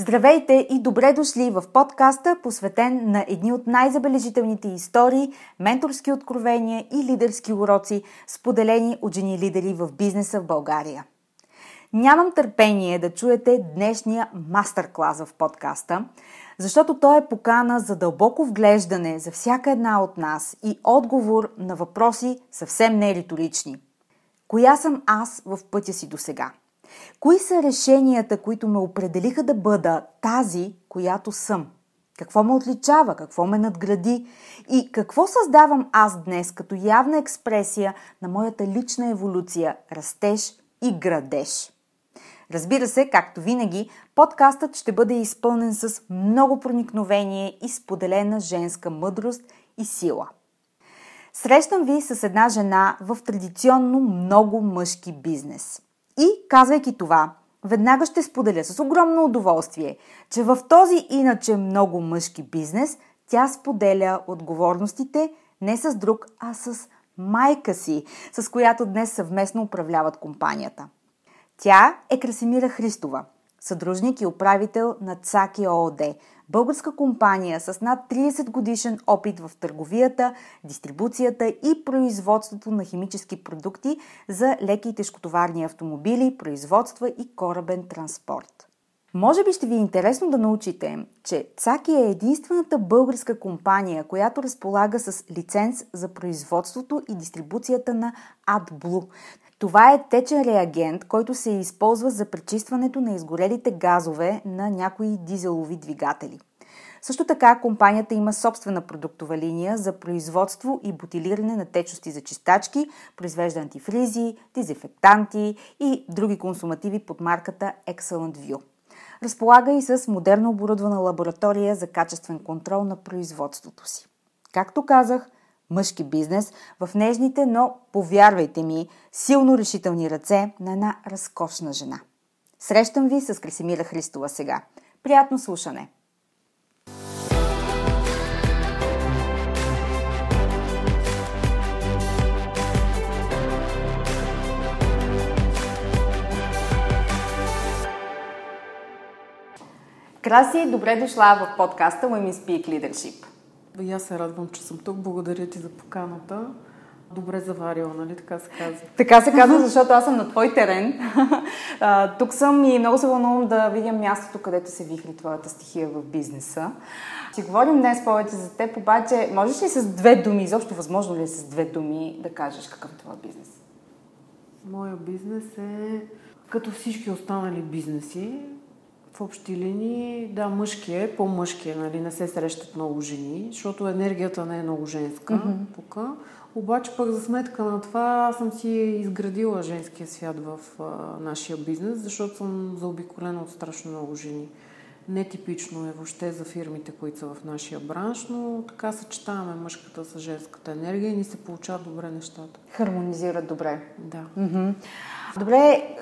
Здравейте и добре дошли в подкаста, посветен на едни от най-забележителните истории, менторски откровения и лидерски уроци, споделени от жени лидери в бизнеса в България. Нямам търпение да чуете днешния мастер-клас в подкаста, защото той е покана за дълбоко вглеждане за всяка една от нас и отговор на въпроси съвсем не риторични. Коя съм аз в пътя си до сега? Кои са решенията, които ме определиха да бъда тази, която съм? Какво ме отличава, какво ме надгради и какво създавам аз днес като явна експресия на моята лична еволюция, растеж и градеж? Разбира се, както винаги, подкастът ще бъде изпълнен с много проникновение и споделена женска мъдрост и сила. Срещам ви с една жена в традиционно много мъжки бизнес – и казвайки това, веднага ще споделя с огромно удоволствие, че в този иначе много мъжки бизнес тя споделя отговорностите не с друг, а с майка си, с която днес съвместно управляват компанията. Тя е Красимира Христова, съдружник и управител на ЦАКИ ООД, българска компания с над 30 годишен опит в търговията, дистрибуцията и производството на химически продукти за леки и тежкотоварни автомобили, производства и корабен транспорт. Може би ще ви е интересно да научите, че Цаки е единствената българска компания, която разполага с лиценз за производството и дистрибуцията на AdBlue. Това е течен реагент, който се използва за пречистването на изгорелите газове на някои дизелови двигатели. Също така компанията има собствена продуктова линия за производство и бутилиране на течности за чистачки, произвежда антифризи, дезинфектанти и други консумативи под марката Excellent View. Разполага и с модерно оборудвана лаборатория за качествен контрол на производството си. Както казах, мъжки бизнес в нежните, но, повярвайте ми, силно решителни ръце на една разкошна жена. Срещам ви с Красимира Христова сега. Приятно слушане! Краси, добре дошла в подкаста Women Speak Leadership. И аз се радвам, че съм тук. Благодаря ти за поканата. Добре заварила, нали? Така се казва. Така се казва, защото аз съм на твой терен. А, тук съм и много се вълнувам да видя мястото, където се вихри твоята стихия в бизнеса. Ще говорим днес повече за теб, обаче можеш ли с две думи, изобщо възможно ли е с две думи да кажеш какъв е това бизнес? Моя бизнес е като всички останали бизнеси, в общи линии, да, мъжки е, по-мъжки е, нали, не се срещат много жени, защото енергията не е много женска mm-hmm. тук. Обаче пък за сметка на това аз съм си изградила женския свят в а, нашия бизнес, защото съм заобиколена от страшно много жени. Нетипично е въобще за фирмите, които са в нашия бранш, но така съчетаваме мъжката с женската енергия и ни се получават добре нещата. Хармонизират добре. Да. Mm-hmm. Добре,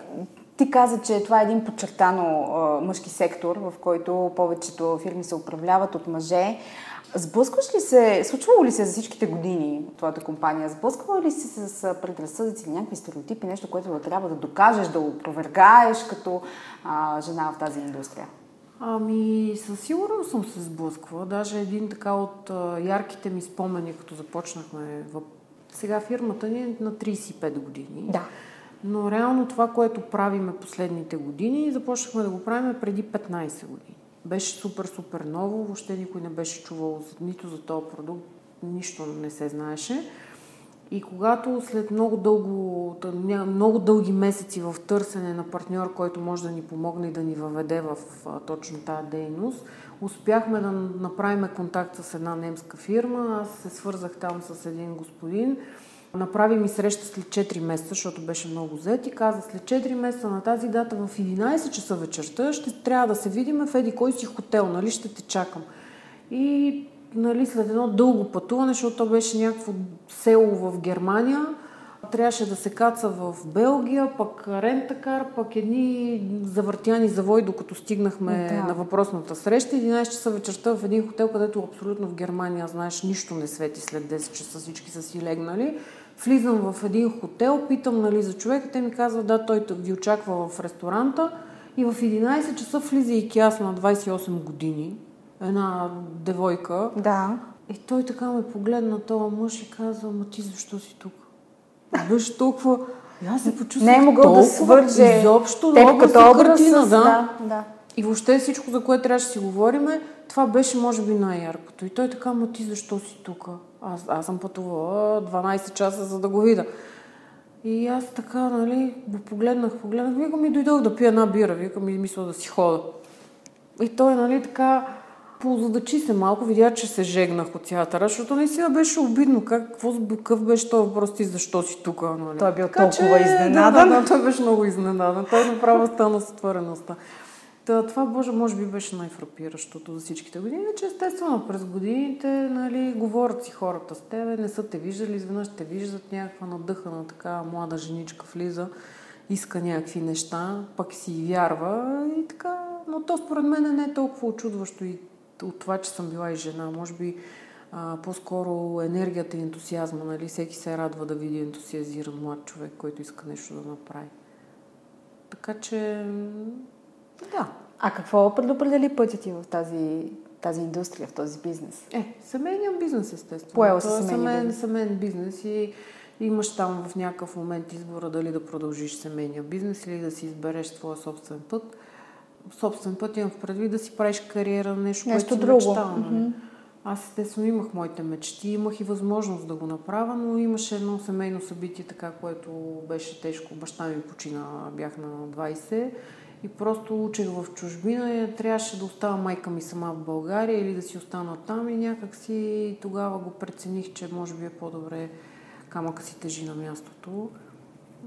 ти каза, че това е един подчертано а, мъжки сектор, в който повечето фирми се управляват от мъже. Сблъскваш ли се, случвало ли се за всичките години твоята компания, сблъсквала ли си се с предразсъдъци или някакви стереотипи, нещо, което да трябва да докажеш, да опровергаеш като а, жена в тази индустрия? Ами, със сигурност съм се сблъсквала. Даже един така от а, ярките ми спомени, като започнахме в... Сега фирмата ни е на 35 години. Да. Но реално това, което правиме последните години, започнахме да го правим преди 15 години. Беше супер, супер ново, въобще никой не беше чувал нито за този продукт, нищо не се знаеше. И когато след много, дълго, много дълги месеци в търсене на партньор, който може да ни помогне и да ни въведе в точно тази дейност, успяхме да направим контакт с една немска фирма. Аз се свързах там с един господин, Направи ми среща след 4 месеца, защото беше много зет и каза след 4 месеца на тази дата в 11 часа вечерта ще трябва да се видим в еди кой си хотел, нали ще те чакам. И нали, след едно дълго пътуване, защото то беше някакво село в Германия, трябваше да се каца в Белгия, пък рентакар, пък едни завъртяни завой, докато стигнахме да. на въпросната среща. 11 часа вечерта в един хотел, където абсолютно в Германия, знаеш, нищо не свети след 10 часа, всички са си легнали. Влизам в един хотел, питам нали, за човека, те ми казват, да, той ви очаква в ресторанта. И в 11 часа влиза и аз на 28 години, една девойка. Да. И той така ме погледна този мъж и казва, ма ти защо си тук? Беше толкова... И аз се почувствах Не е могъл да свърже изобщо теб като образ картина, с... да. да, да. И въобще всичко, за което трябваше да си говориме, това беше, може би, най-яркото. И той така, ма ти защо си тук? Аз, аз съм пътувала 12 часа, за да го видя. И аз така, нали, го погледнах, погледнах, викам и дойдох да пия една бира, викам и мисля да си хода. И той, нали, така, позадачи се малко, видя, че се жегнах от театъра, защото наистина беше обидно. Как, какво какъв беше този въпрос ти, защо си тук? Нали? Той е бил така, толкова че, изненадан. Да, да, да, той беше много изненадан. Той направо стана с отвореността. Та, това, Боже, може би беше най-фрапиращото за всичките години. Че естествено през годините нали, говорят си хората с тебе, не са те виждали, изведнъж те виждат някаква надъхана така млада женичка влиза, иска някакви неща, пък си вярва и така. Но то според мен не е толкова очудващо и от това, че съм била и жена. Може би а, по-скоро енергията и ентусиазма, нали? Всеки се радва да види ентусиазиран млад човек, който иска нещо да направи. Така че да. А какво предопредели пътя ти в тази, тази индустрия, в този бизнес? Е, семейният бизнес, естествено. Поел си семейен, бизнес. семейен бизнес и имаш там в някакъв момент избора дали да продължиш семейния бизнес или да си избереш твоя собствен път. Собствен път имам в предвид да си правиш кариера, нещо, нещо което друго. Мечтала, mm-hmm. Аз естествено имах моите мечти, имах и възможност да го направя, но имаше едно семейно събитие, така, което беше тежко. Баща ми почина, бях на 20 и просто учих в чужбина и трябваше да остава майка ми сама в България или да си остана там и някак си тогава го прецених, че може би е по-добре камъка си тежи на мястото.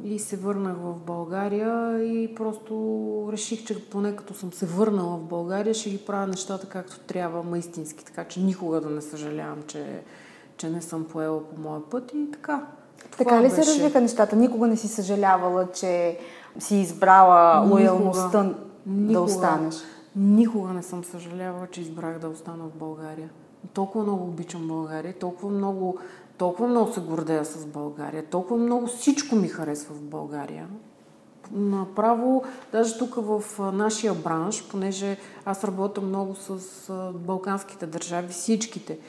И се върнах в България и просто реших, че поне като съм се върнала в България, ще ги правя нещата както трябва, ма истински, така че никога да не съжалявам, че, че не съм поела по моя път и така. така ли беше... се развиха нещата? Никога не си съжалявала, че си избрала лоялността никога, да останеш? Никога не съм съжалявала, че избрах да остана в България. Толкова много обичам България, толкова много, толкова много се гордея с България, толкова много всичко ми харесва в България. Направо, даже тук в нашия бранш, понеже аз работя много с балканските държави, всичките.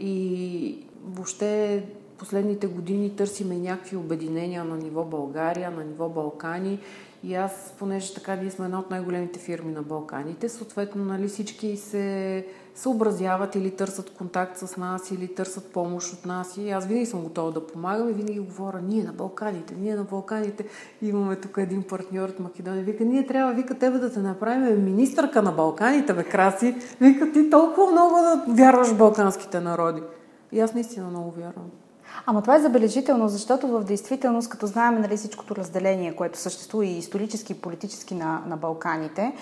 И въобще последните години търсиме някакви обединения на ниво България, на ниво Балкани. И аз, понеже така ние сме една от най-големите фирми на Балканите, съответно нали, всички се съобразяват или търсят контакт с нас, или търсят помощ от нас. И аз винаги съм готова да помагам и винаги говоря, ние на Балканите, ние на Балканите. Имаме тук един партньор от Македония. Вика, ние трябва, вика, тебе да те направим министърка на Балканите, бе, краси. Вика, ти толкова много да вярваш в балканските народи. И аз наистина много вярвам. Ама това е забележително, защото в действителност, като знаем нали, всичкото разделение, което съществува и исторически и политически на, на Балканите,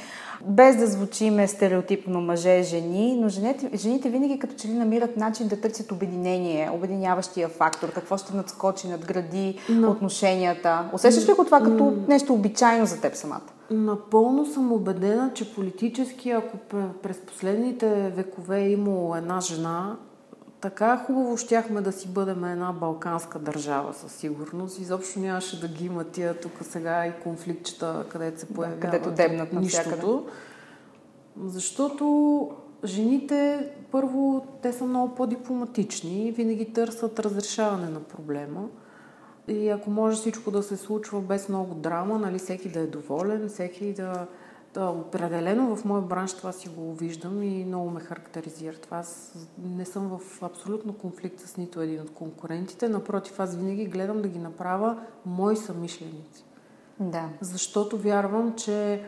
без да звучиме стереотипно мъже-жени, но жените, жените винаги като че ли намират начин да търсят обединение, обединяващия фактор, какво ще надскочи, надгради но... отношенията. Усещаш ли го това като нещо обичайно за теб самата? Напълно съм убедена, че политически, ако през последните векове е имало една жена, така хубаво щяхме да си бъдем една балканска държава със сигурност. Изобщо нямаше да ги има тия тук сега и конфликтчета, където се появява. Където дебнат нищото. Защото жените, първо, те са много по-дипломатични винаги търсят разрешаване на проблема. И ако може всичко да се случва без много драма, нали, всеки да е доволен, всеки да да, определено в моя бранш това си го виждам и много ме характеризира. Това аз не съм в абсолютно конфликт с нито един от конкурентите. Напротив, аз винаги гледам да ги направя мои съмишленици. Да. Защото вярвам, че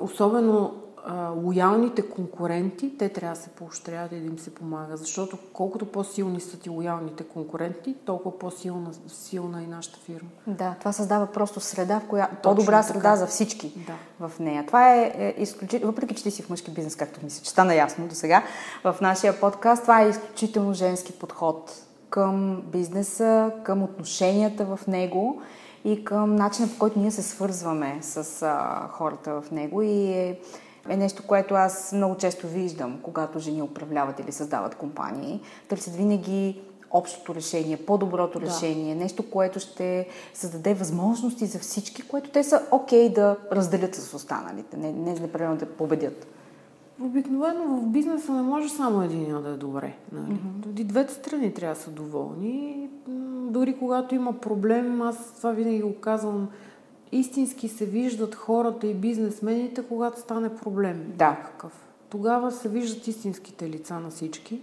особено а, лоялните конкуренти, те трябва да се поощряват и да им се помага. Защото колкото по-силни са ти лоялните конкуренти, толкова по-силна силна е и нашата фирма. Да, това създава просто среда, в която по-добра среда така. за всички да. в нея. Това е, е изключително, въпреки че ти си в мъжки бизнес, както мисля, че стана ясно до сега в нашия подкаст, това е изключително женски подход към бизнеса, към отношенията в него и към начина по който ние се свързваме с а, хората в него и е е нещо, което аз много често виждам, когато жени управляват или създават компании. Търсят винаги общото решение, по-доброто да. решение, нещо, което ще създаде възможности за всички, което те са окей okay да разделят с останалите, не, не непременно да победят. Обикновено в бизнеса не може само един да е добре. Нали? Mm-hmm. И двете страни трябва да са доволни. Дори когато има проблем, аз това винаги го казвам, истински се виждат хората и бизнесмените, когато стане проблем. Да. Какъв. Тогава се виждат истинските лица на всички.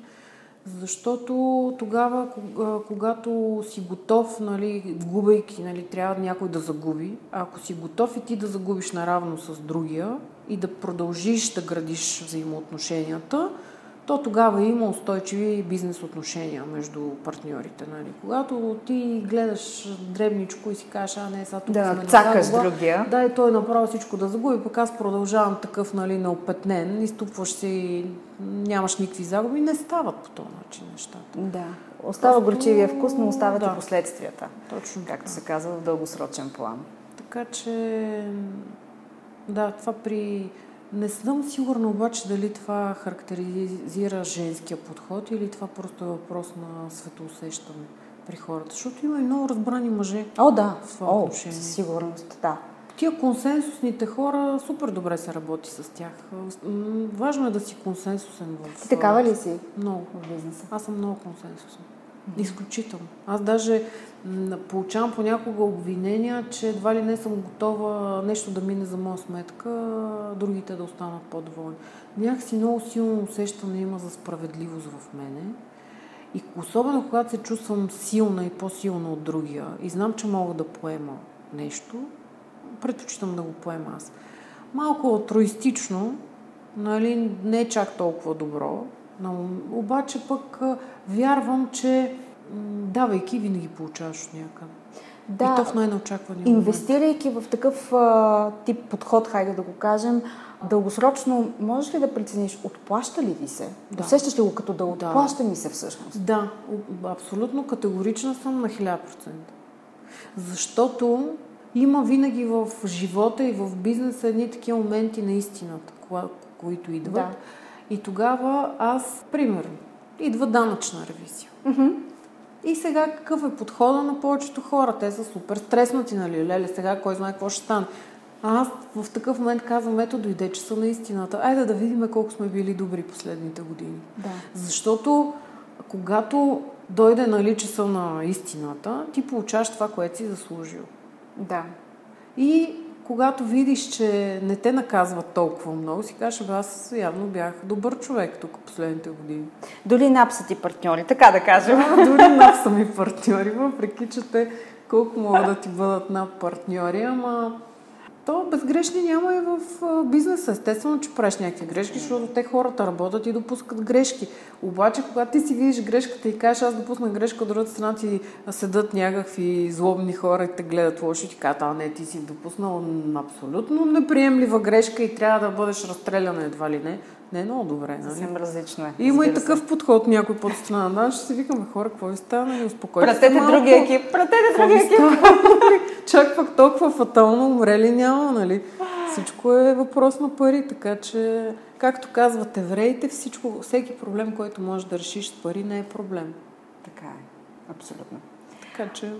Защото тогава, когато си готов, нали, губейки, нали, трябва някой да загуби. А ако си готов и ти да загубиш наравно с другия и да продължиш да градиш взаимоотношенията, то тогава има устойчиви бизнес отношения между партньорите. Нали? Когато ти гледаш дребничко и си кажеш, а не, сега тук да, сме цакаш другия. Да, и той направо всичко да загуби, пък аз продължавам такъв нали, неопетнен, изтупваш се и нямаш никакви загуби, не стават по този начин нещата. Да. Остава Просто... горчивия вкус, но остават да. и последствията. Точно. Както така. се казва в дългосрочен план. Така че, да, това при не съм сигурна обаче дали това характеризира женския подход или това просто е въпрос на светоусещане при хората. Защото има и много разбрани мъже. О, да. В това О, отношение. със сигурност, да. Тия консенсусните хора супер добре се работи с тях. Важно е да си консенсусен в... Ти такава ли си? Много. В бизнеса? Аз съм много консенсусен. Изключително. Аз даже получавам понякога обвинения, че едва ли не съм готова нещо да мине за моя сметка, другите да останат по-доволни. Някакси много силно усещане има за справедливост в мене. И особено когато се чувствам силна и по-силна от другия и знам, че мога да поема нещо, предпочитам да го поема аз. Малко алтруистично, нали, не е чак толкова добро, но обаче пък вярвам, че давайки винаги получаваш от някъде. Да, и то в най-неочаквания Инвестирайки в такъв а, тип подход, хайде да го кажем, дългосрочно можеш ли да прецениш, отплаща ли ви се? Да. Усещаш ли го като да отплаща ми се всъщност? Да, абсолютно категорична съм на 1000%. Защото има винаги в живота и в бизнеса едни такива моменти на истината, които идват. Да. И тогава аз, примерно, идва данъчна ревизия. Mm-hmm. И сега какъв е подхода на повечето хора? Те са супер стреснати, нали? Леле, сега кой знае какво ще стане. А аз в такъв момент казвам, ето дойде часа на истината. Айде да видим колко сме били добри последните години. Да. Защото когато дойде нали, часа на истината, ти получаваш това, което си заслужил. Да. И когато видиш, че не те наказват толкова много, си кажеш, аз явно бях добър човек тук последните години. Дори НАП са ти партньори, така да кажем. А, дори НАП са ми партньори, въпреки че те колко могат да ти бъдат НАП партньори, ама То безгрешни няма и в бизнеса. Естествено, че правиш някакви грешки, защото те хората работят и допускат грешки. Обаче, когато ти си видиш грешката и кажеш, аз допусна грешка, от другата страна ти седат някакви злобни хора и те гледат лошо и ти казват, а не, ти си допуснал абсолютно неприемлива грешка и трябва да бъдеш разстреляна едва ли не. Не е много добре. Нали? Съвсем различно е. Има и такъв подход някой под страна. Да, ще си викаме хора, какво ви става? И успокойте Пратете другия екип. Пратете другия екип. Чак пък толкова фатално умрели няма, нали? Всичко е въпрос на пари, така че, както казват евреите, всичко, всеки проблем, който можеш да решиш с пари, не е проблем. Така е. Абсолютно. Така че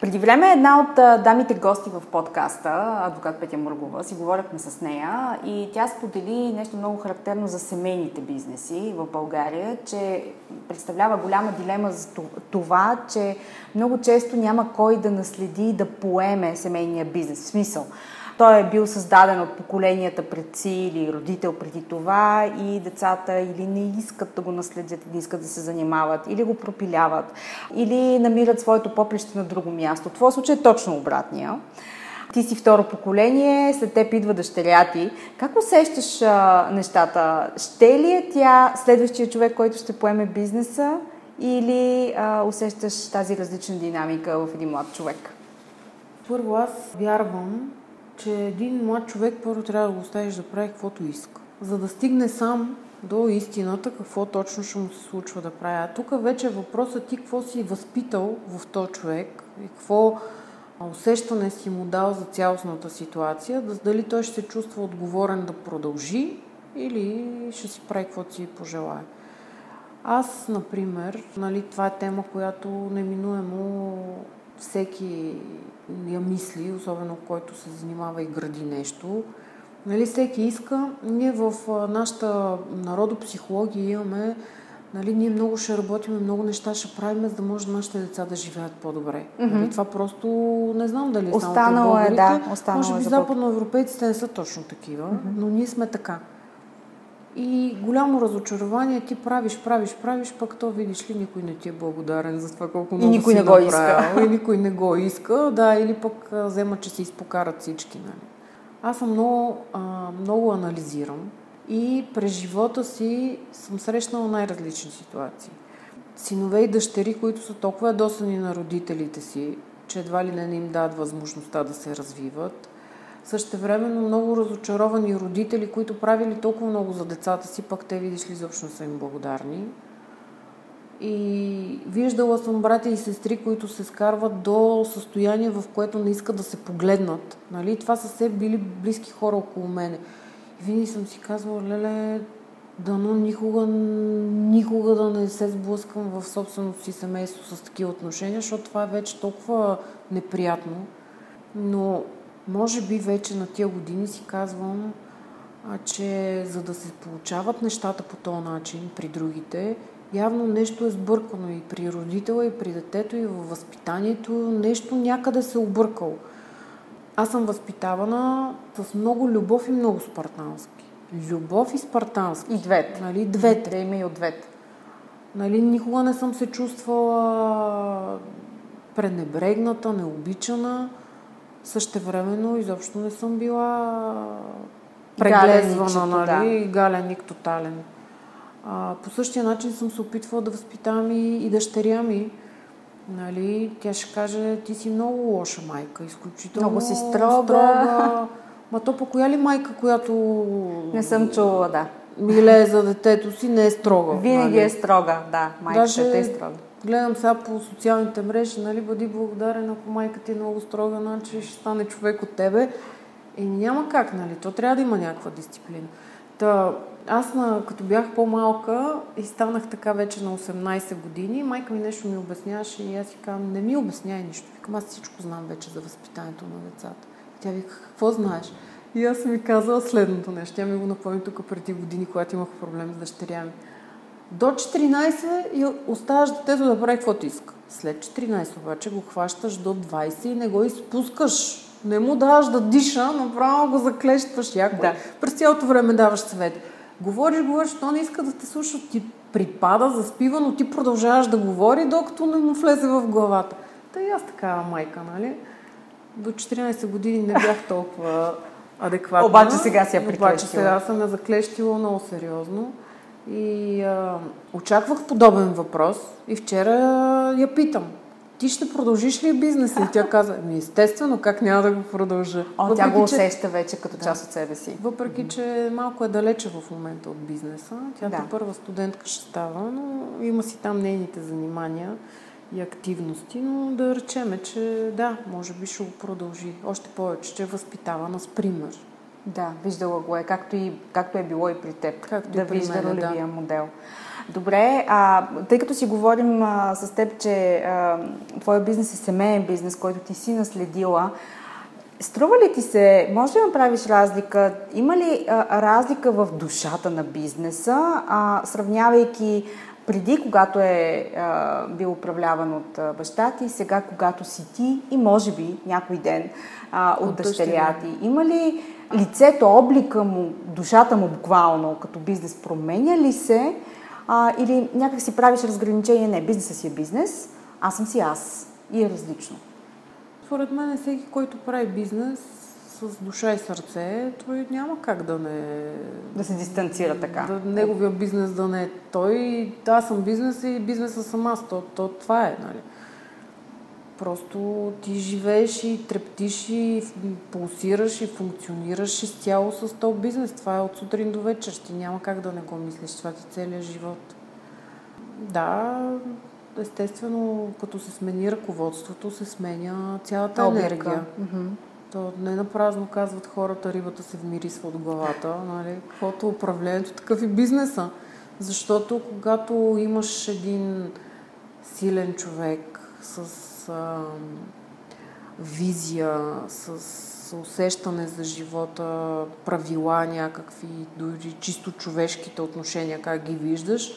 преди време една от дамите гости в подкаста, адвокат Петя Мъргова, си говорихме с нея и тя сподели нещо много характерно за семейните бизнеси в България, че представлява голяма дилема за това, че много често няма кой да наследи да поеме семейния бизнес. В смисъл, той е бил създаден от поколенията предци или родител преди това и децата или не искат да го наследят, не искат да се занимават, или го пропиляват, или намират своето поприще на друго място. В твоя случай е точно обратния. Ти си второ поколение, след теб идва дъщеря ти. Как усещаш а, нещата? Ще ли е тя следващия човек, който ще поеме бизнеса или а, усещаш тази различна динамика в един млад човек? Първо аз вярвам, че един млад човек първо трябва да го оставиш да прави каквото иска. За да стигне сам до истината, какво точно ще му се случва да прави. А тук вече въпросът ти какво си възпитал в този човек и какво усещане си му дал за цялостната ситуация, да дали той ще се чувства отговорен да продължи или ще си прави каквото си пожелая. Аз, например, нали, това е тема, която неминуемо всеки я мисли, особено който се занимава и гради нещо. Нали, всеки иска. Ние в нашата народопсихология имаме Нали, ние много ще работим, много неща ще правим, за да може нашите деца да живеят по-добре. Mm-hmm. Нали, това просто не знам дали е останало е, да, останало Може би е западноевропейците не са точно такива, mm-hmm. но ние сме така. И голямо разочарование ти правиш, правиш, правиш, пък то видиш ли никой не ти е благодарен за това колко много и никой си не го иска. И никой не го иска, да, или пък взема, че се изпокарат всички. Нали. Аз съм много, а, много анализирам и през живота си съм срещнала най-различни ситуации. Синове и дъщери, които са толкова ядосани на родителите си, че едва ли не им дадат възможността да се развиват – Същевременно много разочаровани родители, които правили толкова много за децата си, пък те видиш ли изобщо са им благодарни. И виждала съм брати и сестри, които се скарват до състояние, в което не искат да се погледнат. Нали? Това са все били близки хора около мене. И винаги съм си казвала, леле, дано никога, никога да не се сблъскам в собственото си семейство с такива отношения, защото това е вече толкова неприятно. Но може би вече на тия години си казвам, а, че за да се получават нещата по този начин при другите, явно нещо е сбъркано и при родителя, и при детето, и във възпитанието. Нещо някъде се е объркал. Аз съм възпитавана с много любов и много спартански. Любов и спартански. И двете. Нали? Двете. Да има и от двете. Нали, никога не съм се чувствала пренебрегната, необичана. Същевременно изобщо не съм била преглезвана, нали? Да. Галеник тотален. А, по същия начин съм се опитвала да възпитавам и, и дъщеря ми. Нали, тя ще каже, ти си много лоша майка, изключително много си строга. строга. Ма то по коя ли майка, която... Не съм чула, да. Милее за детето си, не е строга. Винаги нали? е строга, да. Майката Даже, е строга гледам сега по социалните мрежи, нали, бъди благодарен, ако майка ти е много строга, значи ще стане човек от тебе. И няма как, нали, то трябва да има някаква дисциплина. Та, аз, на, като бях по-малка и станах така вече на 18 години, майка ми нещо ми обясняваше и аз си казвам, не ми обясняй нищо. Викам, аз всичко знам вече за възпитанието на децата. Тя вика, какво знаеш? И аз ми казала следното нещо. Тя ми го напомни тук преди години, когато имах проблем с дъщеря ми. До 14 и оставаш детето да прави каквото иска. След 14 обаче го хващаш до 20 и не го изпускаш. Не му даваш да диша, направо го заклещваш яко. Да. През цялото време даваш съвет. Говориш, говориш, то не иска да те слуша, ти припада, заспива, но ти продължаваш да говори, докато не му влезе в главата. Та и аз такава майка, нали? До 14 години не бях толкова адекватна. Обаче сега си я. Обаче сега съм я заклещила много сериозно. И а, очаквах подобен въпрос и вчера я питам. Ти ще продължиш ли бизнеса? И тя каза, ми естествено, как няма да го продължа. О, въпреки, тя го усеща че... вече като да. част от себе си. Въпреки, че малко е далече в момента от бизнеса. Тя да. първа студентка ще става, но има си там нейните занимания и активности, но да речеме, че да, може би ще го продължи. Още повече, че е възпитавана с пример. Да, виждала го е, както, и, както е било и при теб. Както да и при вижда ролевия да. модел. Добре, а, тъй като си говорим а, с теб, че а, твоя бизнес е семейен бизнес, който ти си наследила, струва ли ти се, може ли да направиш разлика, има ли а, разлика в душата на бизнеса, а, сравнявайки преди, когато е а, бил управляван от а, баща ти, сега, когато си ти и може би някой ден а, от, от дъщеря ти. Има ли лицето, облика му, душата му буквално като бизнес променя ли се а, или някак си правиш разграничение, не, бизнесът си е бизнес, аз съм си аз и е различно. Според мен всеки, който прави бизнес с душа и сърце, той няма как да не... Да се дистанцира така. Да, неговия бизнес да не е той. Аз съм бизнес и бизнеса съм аз. То, то, това е, нали? Просто ти живееш и трептиш и пулсираш и функционираш изцяло с този бизнес. Това е от сутрин до вечер. Ти няма как да не го мислиш. Това ти целият живот. Да, естествено, като се смени ръководството, се сменя цялата Облика. енергия. Mm-hmm. То не на празно казват хората, рибата се вмирисва от главата. Нали? Каквото управлението, такъв и бизнеса. Защото когато имаш един силен човек с а, визия, с усещане за живота, правила някакви, дори чисто човешките отношения, как ги виждаш,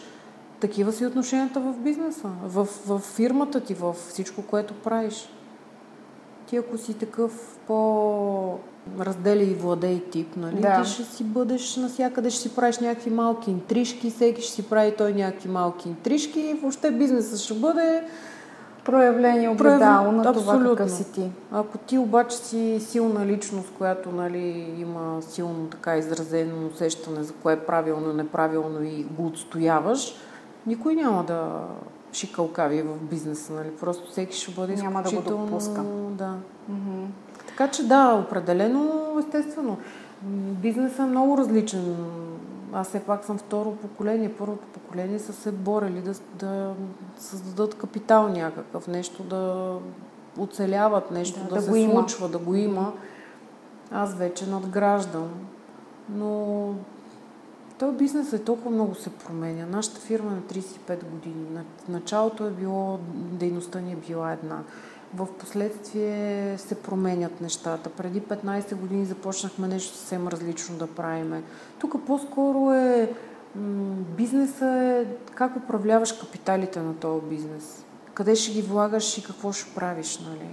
такива си отношенията в бизнеса, в, в фирмата ти, в всичко, което правиш. Ти ако си такъв по раздели и владей тип, нали? Да. Ти ще си бъдеш навсякъде, ще си правиш някакви малки интрижки, всеки ще си прави той някакви малки интрижки и въобще бизнесът ще бъде проявление огледало на това какъв си ти. Ако ти обаче си силна личност, която нали, има силно така изразено усещане за кое е правилно, неправилно и го отстояваш, никой няма да шикалкави в бизнеса. Нали? Просто всеки ще бъде Няма да го допуска. Да. Mm-hmm. Така че да, определено, естествено. Бизнесът е много различен аз все пак съм второ поколение. Първото поколение са се борели да, да създадат капитал някакъв, нещо да оцеляват, нещо да, да, да се има. случва, да го има. Аз вече надграждам. Но този бизнес е толкова много се променя. Нашата фирма е на 35 години. Началото е било, дейността ни е била една в последствие се променят нещата. Преди 15 години започнахме нещо съвсем различно да правиме. Тук по-скоро е бизнеса е как управляваш капиталите на този бизнес. Къде ще ги влагаш и какво ще правиш, нали?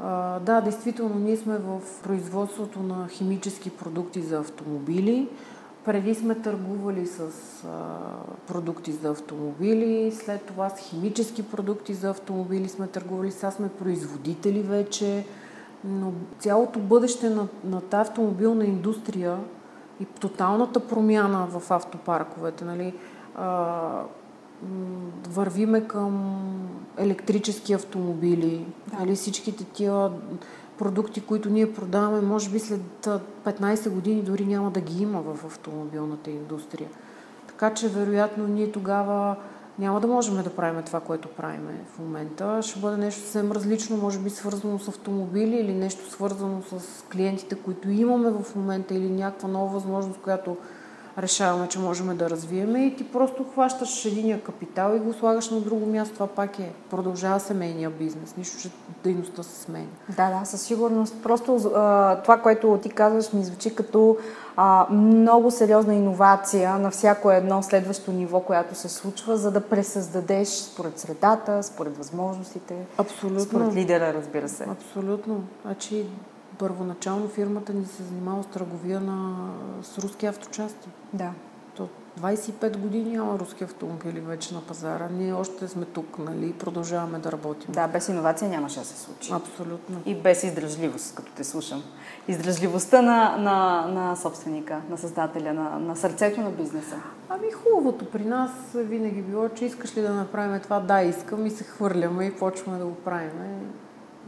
А, да, действително, ние сме в производството на химически продукти за автомобили. Преди сме търгували с а, продукти за автомобили, след това с химически продукти за автомобили сме търгували, сега сме производители вече, но цялото бъдеще на, на тази автомобилна индустрия и тоталната промяна в автопарковете, нали, а, вървиме към електрически автомобили, да. нали, всичките тия продукти, които ние продаваме, може би след 15 години дори няма да ги има в автомобилната индустрия. Така че, вероятно, ние тогава няма да можем да правим това, което правим в момента. Ще бъде нещо съвсем различно, може би свързано с автомобили или нещо свързано с клиентите, които имаме в момента или някаква нова възможност, която решаваме, че можем да развиеме и ти просто хващаш единия капитал и го слагаш на друго място. Това пак е. Продължава семейния бизнес. Нищо, че дейността се сменя. Да, да, със сигурност. Просто а, това, което ти казваш, ми звучи като а, много сериозна иновация на всяко едно следващо ниво, което се случва, за да пресъздадеш според средата, според възможностите. Абсолютно. Според лидера, разбира се. Абсолютно. Значи първоначално фирмата ни се занимава с търговия на, с руски авточасти. Да. То 25 години няма руски автомобили вече на пазара. Ние още сме тук, нали, продължаваме да работим. Да, без иновация нямаше да се случи. Абсолютно. И без издръжливост, като те слушам. Издръжливостта на, на, на собственика, на създателя, на, на сърцето на бизнеса. Ами хубавото при нас винаги било, че искаш ли да направим това, да, искам и се хвърляме и почваме да го правим.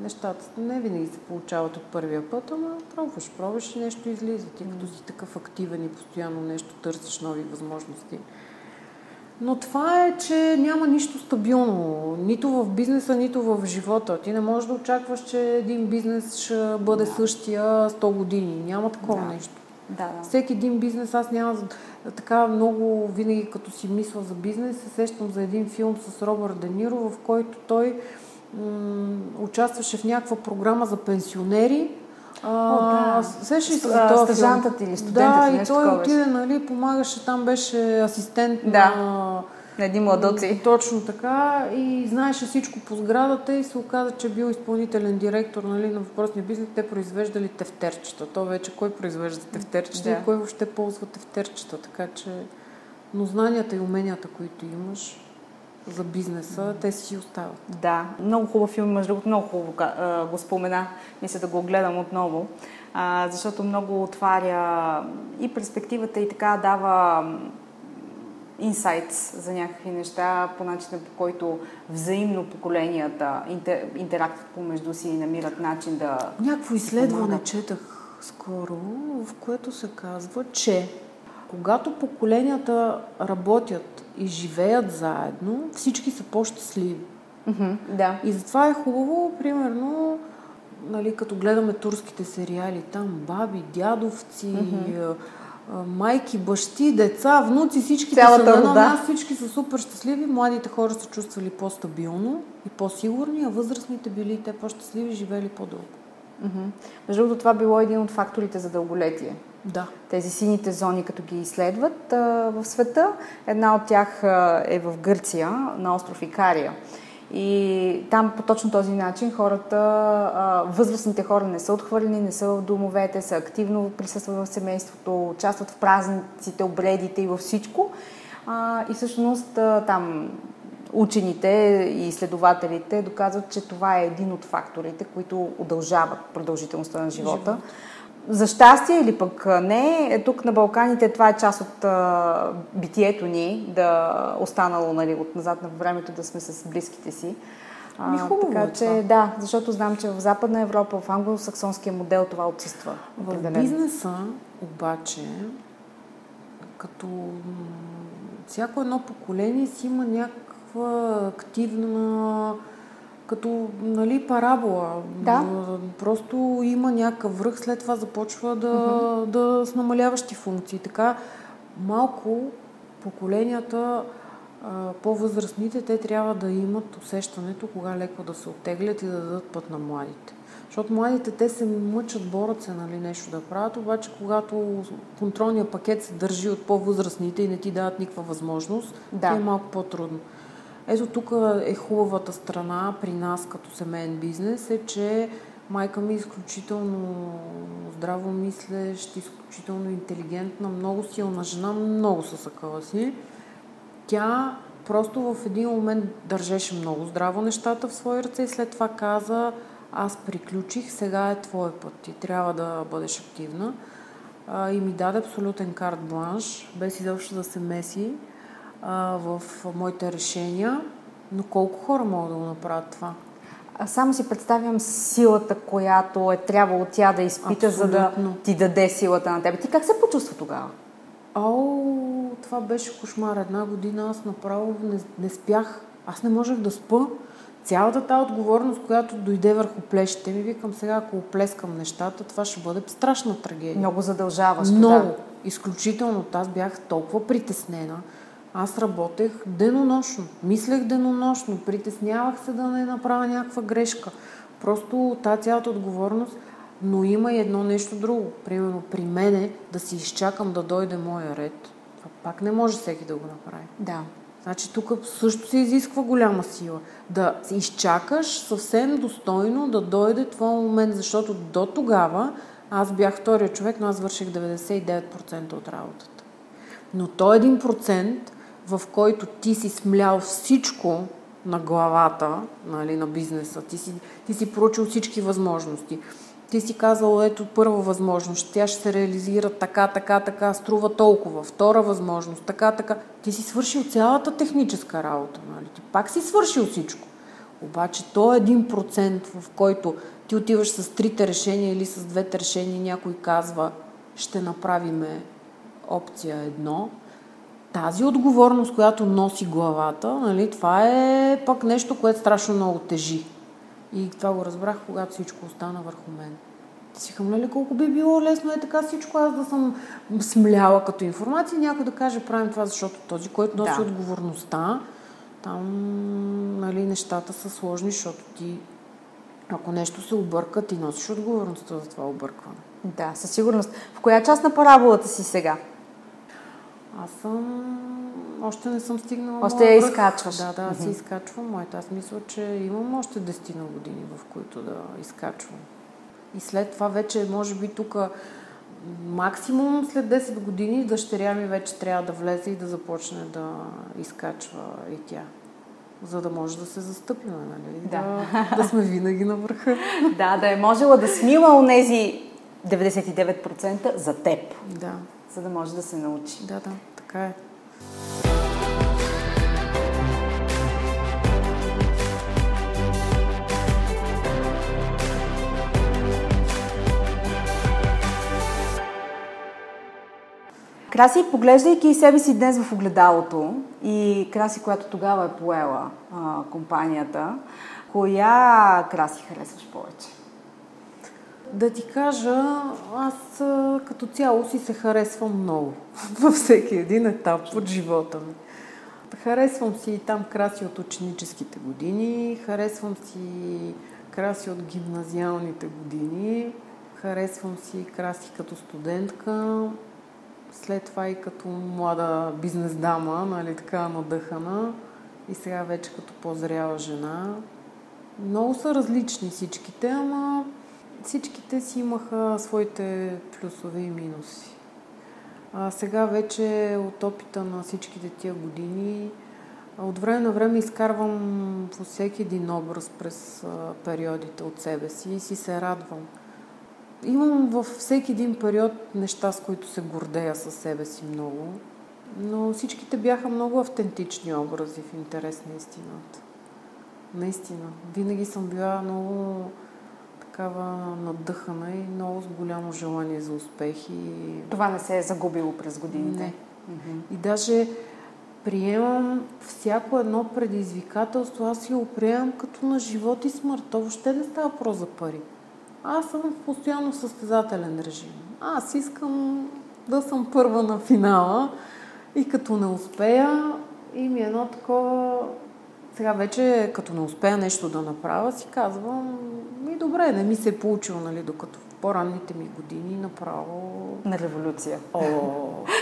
Нещата не винаги се получават от първия път, ама пробваш, пробваш и нещо излиза. Ти като си такъв активен и постоянно нещо търсиш нови възможности. Но това е, че няма нищо стабилно. Нито в бизнеса, нито в живота. Ти не можеш да очакваш, че един бизнес ще бъде да. същия 100 години. Няма такова да. нещо. Да, да. Всеки един бизнес, аз няма така много, винаги като си мисля за бизнес, се сещам за един филм с Робърт Дениро, в който той м- участваше в някаква програма за пенсионери. О, да. Сещаш се за този Стажантът или студентът Да, и той отиде, нали, помагаше, там беше асистент да. на на един младоци. Точно така. И знаеше всичко по сградата и се оказа, че бил изпълнителен директор нали, на въпросния бизнес. Те произвеждали тефтерчета. То вече кой произвежда тефтерчета да. и кой въобще ползва тефтерчета. Така че, но знанията и уменията, които имаш за бизнеса, те си остават. Да, много хубав филм, между другото, много хубаво го спомена. Мисля да го гледам отново, защото много отваря и перспективата и така дава инсайтс за някакви неща, по начина по който взаимно поколенията интер, интерактът помежду си и намират начин да... Някакво изследване четах скоро, в което се казва, че когато поколенията работят и живеят заедно, всички са по-щастливи. Mm-hmm, да. И затова е хубаво, примерно, нали, като гледаме турските сериали, там баби, дядовци, mm-hmm майки, бащи, деца, внуци, всички са на едно място, всички са супер щастливи, младите хора се чувствали по-стабилно и по-сигурни, а възрастните били те по-щастливи, живели по-дълго. Между другото, това било един от факторите за дълголетие. Да. Тези сините зони, като ги изследват а, в света, една от тях а, е в Гърция, на остров Икария. И там по точно този начин хората, възрастните хора не са отхвърлени, не са в домовете, са активно присъстват в семейството, участват в празниците, обредите и във всичко. И всъщност там учените и изследователите доказват, че това е един от факторите, които удължават продължителността на живота. Живот за щастие или пък не, е, тук на Балканите това е част от а, битието ни, да останало нали, от назад на времето да сме с близките си. А, Ми хубаво така, е че, това. Да, защото знам, че в Западна Европа, в англосаксонския модел това отсъства. В бизнеса обаче, като всяко едно поколение си има някаква активна като нали, парабола. Да. Просто има някакъв връх, след това започва да, uh-huh. да с намаляващи функции. Така малко поколенията по-възрастните, те трябва да имат усещането кога леко да се оттеглят и да дадат път на младите. Защото младите, те се мъчат, борят се нали, нещо да правят, обаче когато контролният пакет се държи от по-възрастните и не ти дават никаква възможност, да. е малко по-трудно. Ето тук е хубавата страна при нас като семейен бизнес е, че майка ми е изключително здраво мислещ, изключително интелигентна, много силна жена, много със съкъла си. Тя просто в един момент държеше много здраво нещата в свои ръце и след това каза аз приключих, сега е твой път, ти трябва да бъдеш активна. и ми даде абсолютен карт бланш, без изобщо да се меси а, в моите решения, но колко хора могат да го направят това? Само си представям силата, която е трябвало тя да изпита, Абсолютно. за да ти даде силата на теб. Ти как се почувства тогава? О, това беше кошмар. Една година аз направо не, не спях. Аз не можех да спа. Цялата тази отговорност, която дойде върху плещите ми, викам сега, ако оплескам нещата, това ще бъде страшна трагедия. Много задължаващо. Много. Да. Изключително. Аз бях толкова притеснена. Аз работех денонощно, мислех денонощно, притеснявах се да не направя някаква грешка. Просто тази цялата отговорност, но има и едно нещо друго. Примерно при мене да си изчакам да дойде моя ред. Това пак не може всеки да го направи. Да. Значи тук също се изисква голяма сила. Да изчакаш съвсем достойно да дойде твой момент, защото до тогава аз бях втория човек, но аз върших 99% от работата. Но то е един процент, в който ти си смлял всичко на главата нали, на бизнеса, ти си, ти си проучил всички възможности. Ти си казал, ето първа възможност, тя ще се реализира така, така, така, струва толкова. Втора възможност, така, така. Ти си свършил цялата техническа работа, нали? Ти пак си свършил всичко. Обаче то е един процент, в който ти отиваш с трите решения или с двете решения, някой казва, ще направиме опция едно. Тази отговорност, която носи главата, нали, това е пък нещо, което страшно много тежи. И това го разбрах, когато всичко остана върху мен. Си хам, нали, колко би било лесно е така всичко, аз да съм смляла като информация, някой да каже правим това, защото този, който носи да. отговорността, там нали, нещата са сложни, защото ти ако нещо се обърка, ти носиш отговорността за това объркване. Да, със сигурност. В коя част на параболата си сега? Аз съм... Още не съм стигнала Още я изкачваш. Да, да, аз си изкачвам моята. Аз мисля, че имам още 10 на години, в които да изкачвам. И след това вече, може би тук максимум след 10 години дъщеря ми вече трябва да влезе и да започне да изкачва и тя. За да може да се застъпим, нали? Да. Да, да сме винаги на върха. Да, да е можела да смила онези 99% за теб. Да. За да може да се научи. Да, да, така е. Краси, поглеждайки себе си днес в огледалото и Краси, която тогава е поела а, компанията, коя Краси харесваш повече? Да ти кажа, аз като цяло си се харесвам много във всеки един етап от живота ми. Харесвам си и там краси от ученическите години, харесвам си краси от гимназиалните години, харесвам си краси като студентка, след това и като млада бизнес дама, нали, така надъхана и сега вече като по-зряла жена. Много са различни всичките, ама всичките си имаха своите плюсове и минуси. А сега вече от опита на всичките тия години от време на време изкарвам по всеки един образ през периодите от себе си и си се радвам. Имам във всеки един период неща, с които се гордея със себе си много, но всичките бяха много автентични образи в интерес на истината. Наистина. Винаги съм била много такава надъхана и много с голямо желание за успех. И... Това не се е загубило през годините? Не. И даже приемам всяко едно предизвикателство, аз си го приемам като на живот и смърт. То въобще не става про за пари. Аз съм в постоянно състезателен режим. Аз искам да съм първа на финала и като не успея, и ми е едно такова... Сега вече, като не успея нещо да направя, си казвам, ми добре, не ми се е получило, нали, докато в по-ранните ми години направо... На революция. О,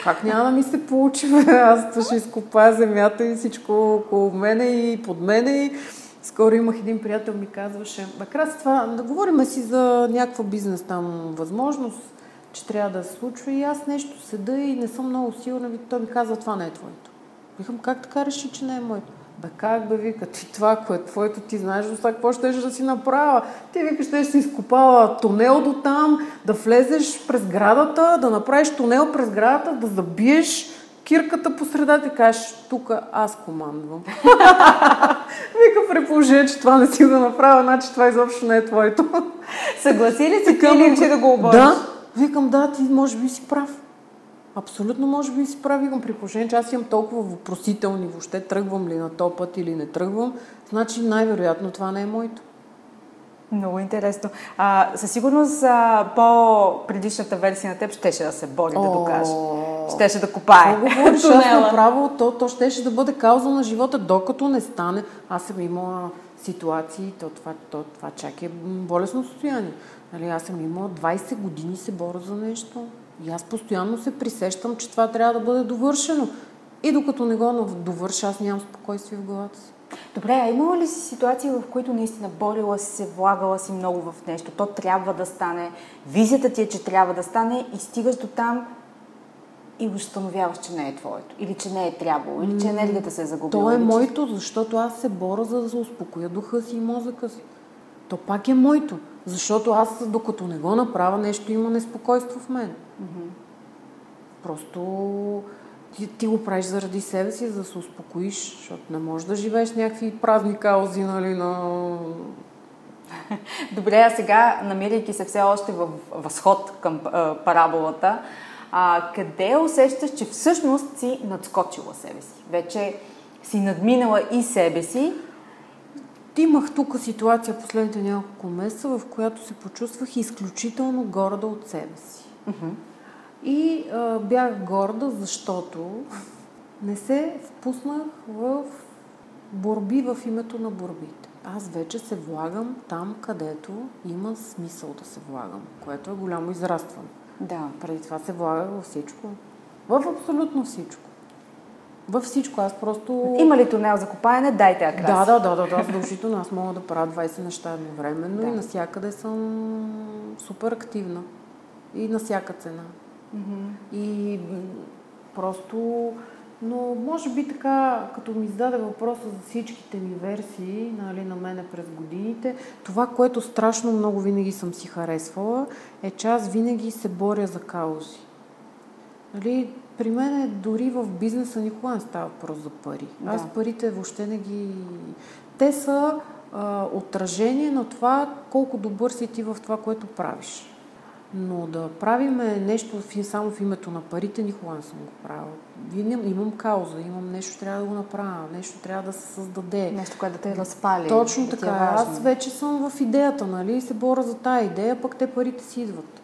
как няма да ми се получи? Аз ще изкопая земята и всичко около мене и под мене и скоро имах един приятел, ми казваше, накрая това, да говорим си за някаква бизнес там възможност, че трябва да се случва и аз нещо седа и не съм много сигурна, той ми казва, това не е твоето. Викам, как така реши, че не е моето? Бе как бе, вика, ти това, което е твоето, ти знаеш до сега какво ще да си направя. Ти викаш, ще си изкопава тунел до там, да влезеш през градата, да направиш тунел през градата, да забиеш кирката по средата и кажеш, тук аз командвам. Вика при положение, че това не си го направя, значи това изобщо не е твоето. Съгласи ли си ти или да го обориш? Да, викам, да, ти може би си прав. Абсолютно може би си прави, викам при положение, че аз имам толкова въпросителни, въобще тръгвам ли на то път или не тръгвам, значи най-вероятно това не е моето. Много интересно. А, със сигурност а, по-предишната версия на теб щеше да се бори О, да докаже. Щеше да копае. Много говориш, аз направо, то, то щеше да бъде кауза на живота, докато не стане. Аз съм имала ситуации, то това, то, това чак е болесно състояние. Нали, аз съм имала 20 години се боря за нещо. И аз постоянно се присещам, че това трябва да бъде довършено. И докато не го довърша, аз нямам спокойствие в главата си. Добре, а имала ли си ситуации, в които наистина борила си се, влагала си много в нещо, то трябва да стане, визията ти е, че трябва да стане и стигаш до там и установяваш, че не е твоето. Или че не е трябвало, или че енергията се е загубила. То е моето, защото аз се боря за да се успокоя духа си и мозъка си. То пак е моето. Защото аз, докато не го направя, нещо има неспокойство в мен. Просто ти, ти го правиш заради себе си, за да се успокоиш, защото не можеш да живееш някакви празни каузи, нали, на... Добре, а сега, намирайки се все още в възход към а, параболата, а, къде усещаш, че всъщност си надскочила себе си? Вече си надминала и себе си. Имах тук ситуация последните няколко месеца, в която се почувствах изключително горда от себе си. И а, бях горда, защото не се впуснах в борби в името на борбите. Аз вече се влагам там, където има смисъл да се влагам, което е голямо израстване. Да. Преди това се влагах във всичко. В абсолютно всичко. Във всичко. Аз просто... Има ли тунел за копаене? Дайте акрас. Да, да, да, да, да, задължително. Аз мога да правя 20 неща едновременно Да. и навсякъде съм супер активна. И на всяка цена. И м, просто... Но може би така, като ми зададе въпроса за всичките ми версии нали, на мене през годините, това, което страшно много винаги съм си харесвала, е, че аз винаги се боря за каузи. Нали, при мен е дори в бизнеса никога не става въпрос за пари. Да. Аз парите въобще не ги... Те са а, отражение на това колко добър си ти в това, което правиш. Но да правиме нещо само в името на парите, никога не съм го правила. Винаги имам кауза, имам нещо, трябва да го направя, нещо трябва да се създаде. Нещо, което да те разпали. Точно да е така. важно. Аз вече съм в идеята, нали? И се боря за тая идея, пък те парите си идват.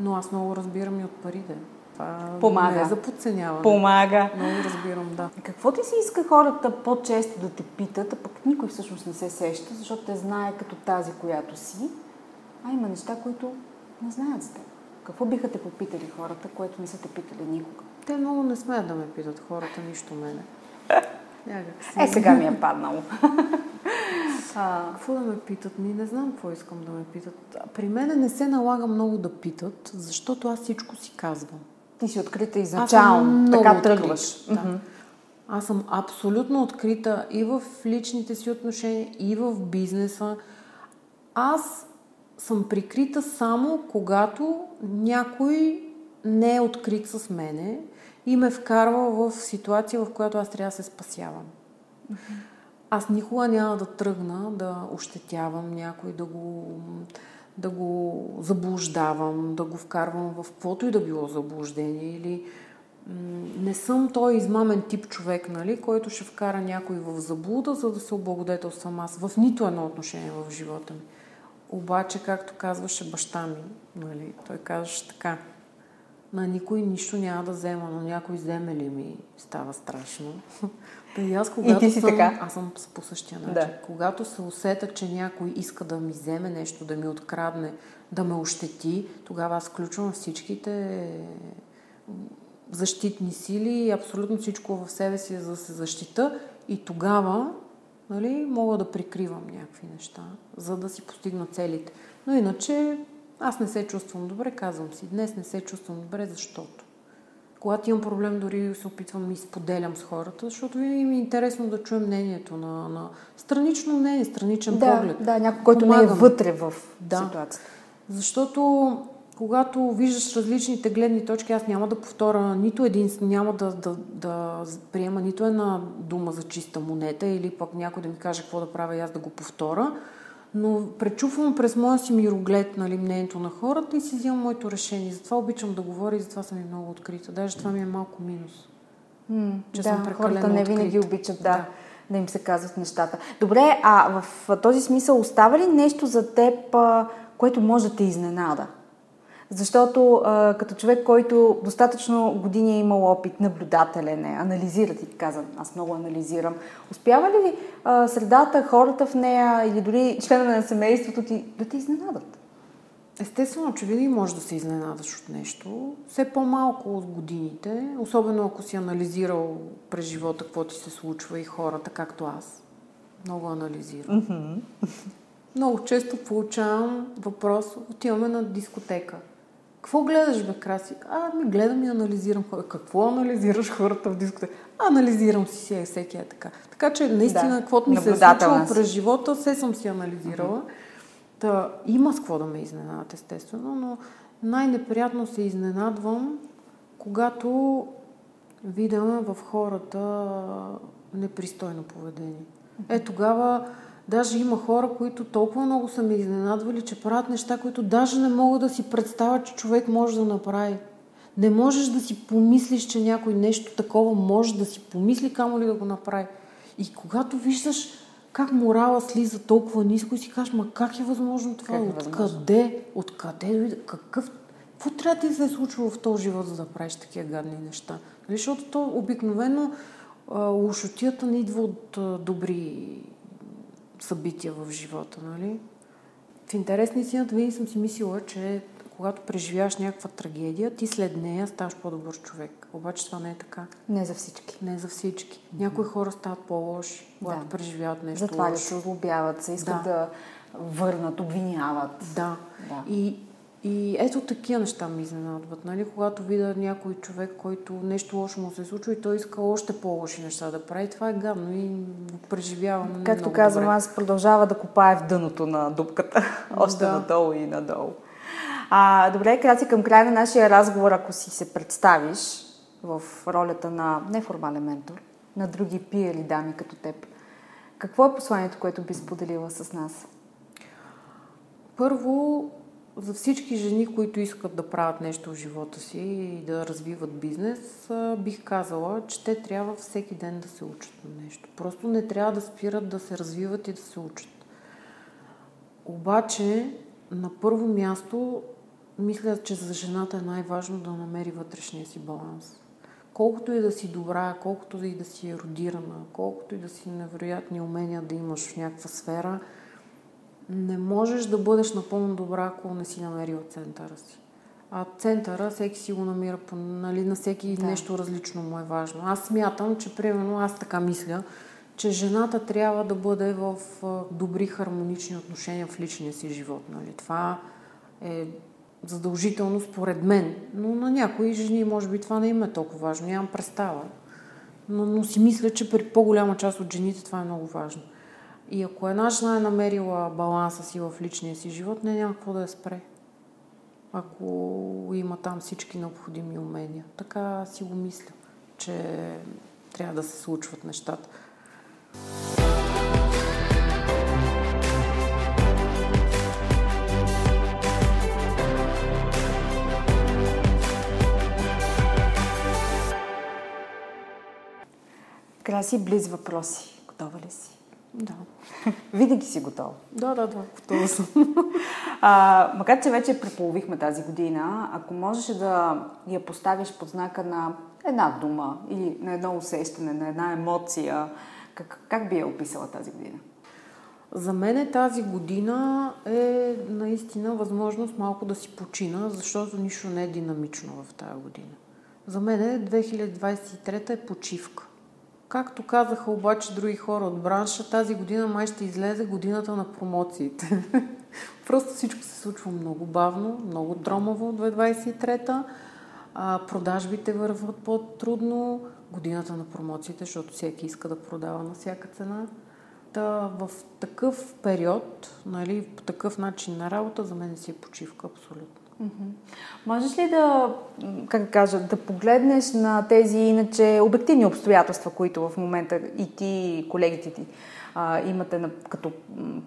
Но аз много разбирам и от парите. Това Помага. не е за подценяване. Помага. Много разбирам, да. Какво ти си иска хората по-често да те питат, а пък никой всъщност не се сеща, защото те знае като тази, която си, а има неща, които не знаят за теб. Какво биха те попитали хората, което не са те питали никога? Те много не смеят да ме питат хората, нищо мене. Някак си. Е, сега ми е паднало. а, Какво да ме питат? Ми не знам какво искам да ме питат. При мене не се налага много да питат, защото аз всичко си казвам. Ти си открита изначално, така тръгваш. Да. Аз съм абсолютно открита и в личните си отношения, и в бизнеса. Аз съм прикрита само когато някой не е открит с мене и ме вкарва в ситуация, в която аз трябва да се спасявам. Аз никога няма да тръгна да ощетявам някой, да го, да го заблуждавам, да го вкарвам в каквото и да било заблуждение или не съм той измамен тип човек, нали, който ще вкара някой в заблуда, за да се облагодетелствам аз в нито едно отношение в живота ми. Обаче, както казваше баща ми, нали, той казваше така, на никой нищо няма да взема, но някой вземе ли ми, става страшно. Та и аз, когато ти си съм, така? аз съм по същия начин. Да. Когато се усета, че някой иска да ми вземе нещо, да ми открадне, да ме ощети, тогава аз включвам всичките защитни сили и абсолютно всичко в себе си, за да се защита. И тогава нали, мога да прикривам някакви неща, за да си постигна целите. Но иначе аз не се чувствам добре, казвам си. Днес не се чувствам добре, защото. Когато имам проблем, дори се опитвам и споделям с хората, защото ми е интересно да чуем мнението на, на странично мнение, страничен Да, поглед. да, някой, който не е Помагам. вътре в Да. ситуацията. Защото когато виждаш различните гледни точки, аз няма да повторя нито един, няма да, да, да приема нито една дума за чиста монета или пък някой да ми каже какво да правя и аз да го повторя, но пречупвам през моя си мироглед нали, мнението на хората и си взимам моето решение. Затова обичам да говоря и затова съм и много открита. Даже това ми е малко минус. М, Че да, съм прекалено хората не винаги открита. обичат да, Да. да им се казват нещата. Добре, а в този смисъл остава ли нещо за теб, което може да те изненада? Защото а, като човек, който достатъчно години е имал опит, наблюдателен е, анализира, ти казвам, аз много анализирам, успява ли а, средата, хората в нея или дори членове на семейството ти да те изненадат? Естествено, че винаги можеш да се изненадаш от нещо. Все по-малко от годините, особено ако си анализирал през живота какво ти се случва и хората, както аз. Много анализирам. Много често получавам въпрос, отиваме на дискотека. Какво гледаш, бе, Краси? А, ми гледам и анализирам хората. Какво анализираш хората в дискотека? Анализирам си си, всеки е така. Така че, наистина, да. каквото ми се е случило през живота, все съм си анализирала. Mm-hmm. Та, има с какво да ме изненадат, естествено, но най-неприятно се изненадвам, когато видя в хората непристойно поведение. Е, тогава даже има хора, които толкова много са ме изненадвали, че правят неща, които даже не мога да си представя, че човек може да направи. Не можеш да си помислиш, че някой нещо такова може да си помисли, камо ли да го направи. И когато виждаш как морала слиза толкова ниско и си кажеш, ма как е възможно това? Как е Откъде? Откъде? Какъв? Какво трябва да се е случило в този живот, за да правиш такива гадни неща? Нали, защото то обикновено лошотията не идва от добри събития в живота, нали? В интерес на истината винаги съм си мислила, че когато преживяваш някаква трагедия, ти след нея ставаш по-добър човек. Обаче това не е така. Не за всички. Не за всички. Mm-hmm. Някои хора стават по-лоши, когато да. преживяват нещо Затова лошо. се озлобяват, се искат да. да върнат, обвиняват. Да. да. И и ето такива неща ми изненадват, нали? Когато видя някой човек, който нещо лошо му се случва и той иска още по-лоши неща да прави, това е гадно и преживявам Както казвам, добре. аз продължава да копая в дъното на дупката, още да. надолу и надолу. А, добре, краси към края на нашия разговор, ако си се представиш в ролята на неформален ментор, на други пиери дами като теб, какво е посланието, което би споделила с нас? Първо, за всички жени, които искат да правят нещо в живота си и да развиват бизнес, бих казала, че те трябва всеки ден да се учат на нещо. Просто не трябва да спират да се развиват и да се учат. Обаче, на първо място, мисля, че за жената е най-важно да намери вътрешния си баланс. Колкото и да си добра, колкото и да си еродирана, колкото и да си невероятни умения да имаш в някаква сфера – не можеш да бъдеш напълно добра, ако не си намерил центъра си. А центъра всеки си го намира, нали, на всеки да. нещо различно му е важно. Аз смятам, че примерно аз така мисля, че жената трябва да бъде в добри хармонични отношения в личния си живот. Нали. Това е задължително според мен. Но на някои жени може би това не им е толкова важно. Нямам представа. Но, но си мисля, че при по-голяма част от жените това е много важно. И ако една жена е намерила баланса си в личния си живот, не няма какво да я спре. Ако има там всички необходими умения. Така си го мисля, че трябва да се случват нещата. Краси, близ въпроси. Готова ли си? Да. Винаги си готова. Да, да, да, готова съм. а, макар, че вече преполовихме тази година, ако можеше да я поставиш под знака на една дума или на едно усещане, на една емоция, как, как би я описала тази година? За мен тази година е наистина възможност малко да си почина, защото нищо не е динамично в тази година. За мен 2023 е почивка. Както казаха обаче други хора от бранша, тази година май ще излезе годината на промоциите. Просто всичко се случва много бавно, много тромаво 2023-та. А, продажбите върват по-трудно. Годината на промоциите, защото всеки иска да продава на всяка цена. Та, в такъв период, нали, по такъв начин на работа, за мен си е почивка абсолютно. Можеш ли да, как да кажа, да погледнеш на тези иначе обективни обстоятелства, които в момента и ти, и колегите ти а, имате на, като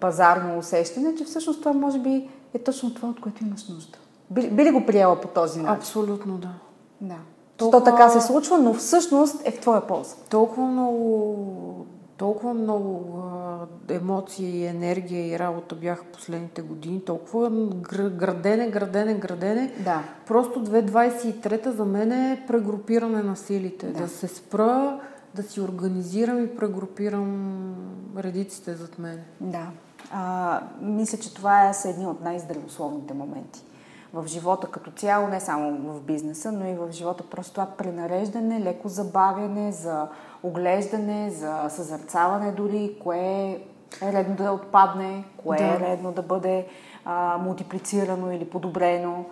пазарно усещане, че всъщност това може би е точно това, от което имаш нужда? Би, би ли го приела по този начин? Абсолютно да. Да. Толкова... То така се случва, но всъщност е в твоя полза. Толкова много толкова много а, емоции и енергия и работа бяха последните години, толкова градене, градене, градене. Да. Просто 2023-та за мен е прегрупиране на силите. Да. да се спра, да си организирам и прегрупирам редиците зад мен. Да. А, мисля, че това са едни от най-здравословните моменти в живота като цяло, не само в бизнеса, но и в живота. Просто това пренареждане, леко забавяне за оглеждане, за съзърцаване дори, кое е редно да отпадне, кое да. е редно да бъде а, мултиплицирано или подобрено.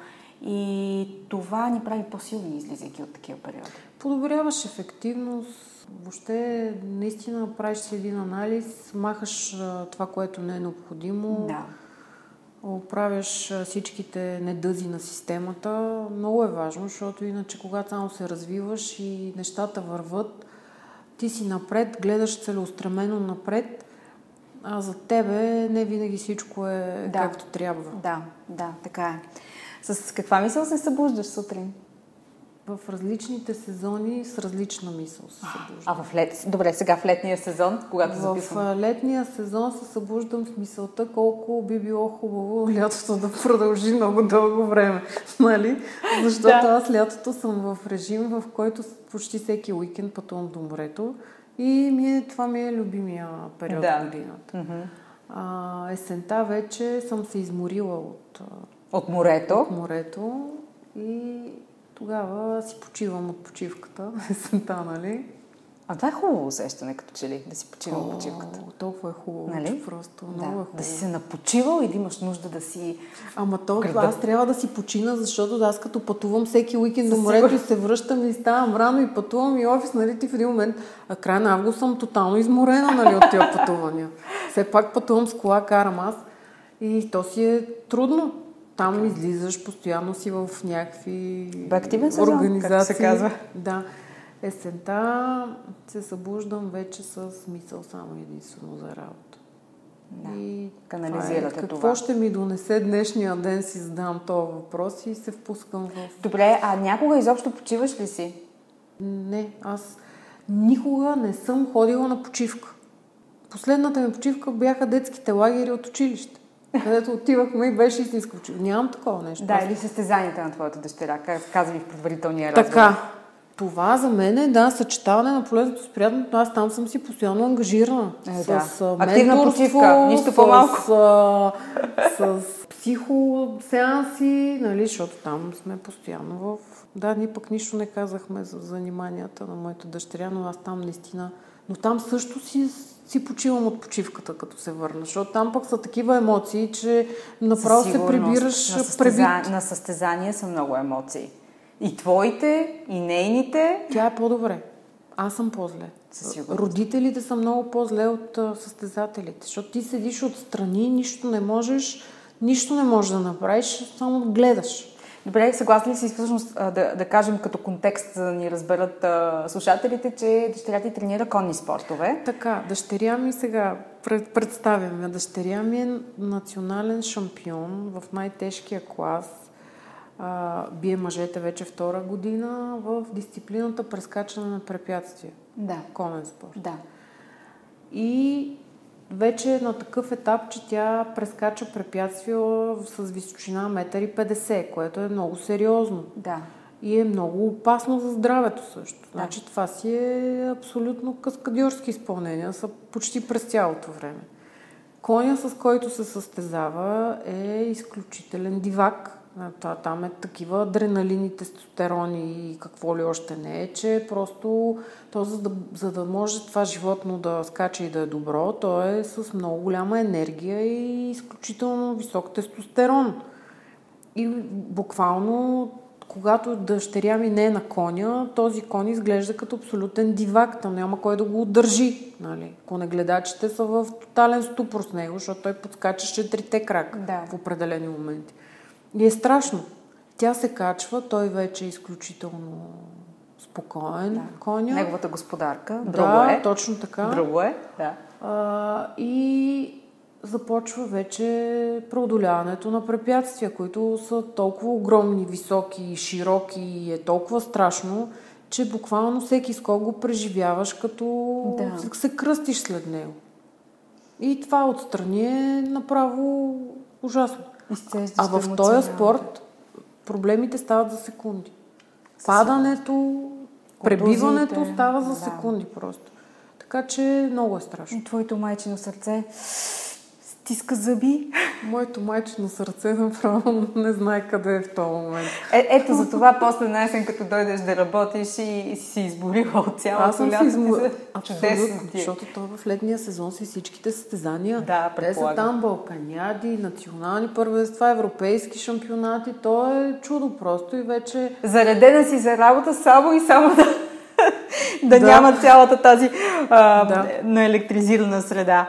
И това ни прави по-силни, излизайки от такива периоди. Подобряваш ефективност, въобще наистина правиш си един анализ, махаш това, което не е необходимо. Да. Оправяш всичките недъзи на системата. Много е важно, защото иначе когато само се развиваш и нещата върват, ти си напред, гледаш целеустремено напред, а за тебе не винаги всичко е да. както трябва. Да, да, така е. С каква мисъл се събуждаш сутрин? В различните сезони с различна мисъл се събуждам. А в лет... Добре, сега в летния сезон, когато в записвам? В летния сезон се събуждам с мисълта колко би било хубаво лятото да продължи много дълго време. Нали? Защото да. аз лятото съм в режим, в който почти всеки уикенд пътувам до морето. И ми е, това ми е любимия период да. годината. Mm-hmm. А, есента вече съм се изморила от, от морето. От морето и тогава си почивам от почивката, есента, нали? А това е хубаво усещане, като че ли, да си почивам от почивката. Толкова е хубаво, нали? че просто да. много е хубаво. Да си се напочивал и да имаш нужда да си... Ама то, аз трябва да си почина, защото аз като пътувам всеки уикенд до морето и се връщам и ставам рано и пътувам и офис, нали, ти в един момент, а край на август съм тотално изморена, нали, от тия пътувания. Все пак пътувам с кола, карам аз и то си е трудно. Там излизаш, постоянно си в някакви Активен сезон, организации. се казва. Да. Есента се събуждам вече с мисъл само единствено за работа. Да, и канализирате това. Е. Какво това. ще ми донесе днешния ден, си задам този въпрос и се впускам в... Добре, а някога изобщо почиваш ли си? Не, аз никога не съм ходила на почивка. Последната ми почивка бяха детските лагери от училище където отивахме и беше истинско. Нямам такова нещо. Да, или състезанията на твоята дъщеря, как каза ви в предварителния разговор. Така, това за мен е, да, съчетаване на полезното с приятното. Аз там съм си постоянно ангажирана. Е, да. С Активна почивка, нищо по-малко. С, с, с психосеанси, нали, защото там сме постоянно в... Да, ние пък нищо не казахме за заниманията на моята дъщеря, но аз там наистина... Но там също си, си почивам от почивката, като се върна, защото там пък са такива емоции, че направо се прибираш на, състеза... на състезания са много емоции. И твоите, и нейните. Тя е по-добре. Аз съм по-зле. Родителите са много по-зле от състезателите, защото ти седиш отстрани, нищо не можеш, нищо не можеш да направиш, само гледаш. Добре, съгласни ли си всъщност да, да кажем като контекст, за да ни разберат а, слушателите, че дъщеря ти тренира конни спортове? Така, дъщеря ми сега, пред, представяме, дъщеря ми е национален шампион в най-тежкия клас а, бие мъжете вече втора година в дисциплината прескачане на препятствия. Да. Конен спорт. Да. И вече е на такъв етап, че тя прескача препятствия с височина 1,50 м, което е много сериозно. Да. И е много опасно за здравето също. Да. Значи това си е абсолютно каскадьорски изпълнения, са почти през цялото време. Коня, с който се състезава, е изключителен дивак това, там е такива адреналини, тестостерони и какво ли още не е, че просто то, за, да, за да може това животно да скача и да е добро, то е с много голяма енергия и изключително висок тестостерон. И буквално, когато дъщеря ми не е на коня, този кон изглежда като абсолютен дивак. Там няма кой да го удържи. Нали? Конегледачите са в тотален ступор с него, защото той подскачаше трите крака да. в определени моменти. И е страшно. Тя се качва, той вече е изключително спокоен, да. коня. Неговата господарка. Друго да, е. точно така. Друго е, да. А, и започва вече преодоляването на препятствия, които са толкова огромни, високи, широки и е толкова страшно, че буквално всеки скок го преживяваш, като да. се кръстиш след него. И това отстрани е направо ужасно. А в този спорт проблемите стават за секунди. Падането, пребиването става за секунди да. просто. Така че много е страшно. Твоето майчино сърце стиска зъби. Моето майчено сърце направо не знае къде е в този момент. Е, ето за това после на есен, като дойдеш да работиш и, и си се изборила от цялото Аз съм лято. се изморила. Чудесно ти е. Защото то в летния сезон си всичките състезания. Да, Те са там балканяди, национални първенства, европейски шампионати. То е чудо просто и вече... Заредена си за работа само и само да, да, Да. няма цялата тази а, Да. наелектризирана среда.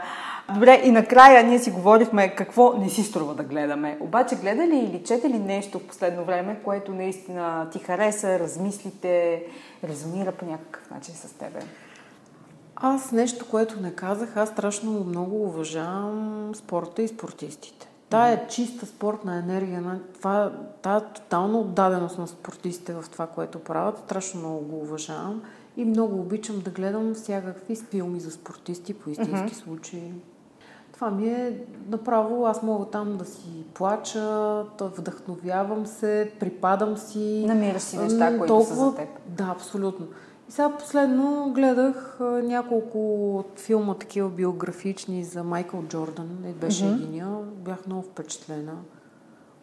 Добре, и накрая ние си говорихме какво не си струва да гледаме. Обаче гледа ли или чете ли нещо в последно време, което наистина ти хареса, размислите, резонира по някакъв начин с тебе? Аз нещо, което не казах, аз страшно много уважавам спорта и спортистите. Тая чиста спортна енергия, на това, тая тотална отдаденост на спортистите в това, което правят, страшно много го уважавам и много обичам да гледам всякакви филми за спортисти по истински случаи. Това ми е направо, аз мога там да си плача, вдъхновявам се, припадам си. Намираш си неща, които са за теб. Да, абсолютно. И сега последно гледах няколко от филма такива биографични за Майкъл Джордан. Не беше mm-hmm. единия. Бях много впечатлена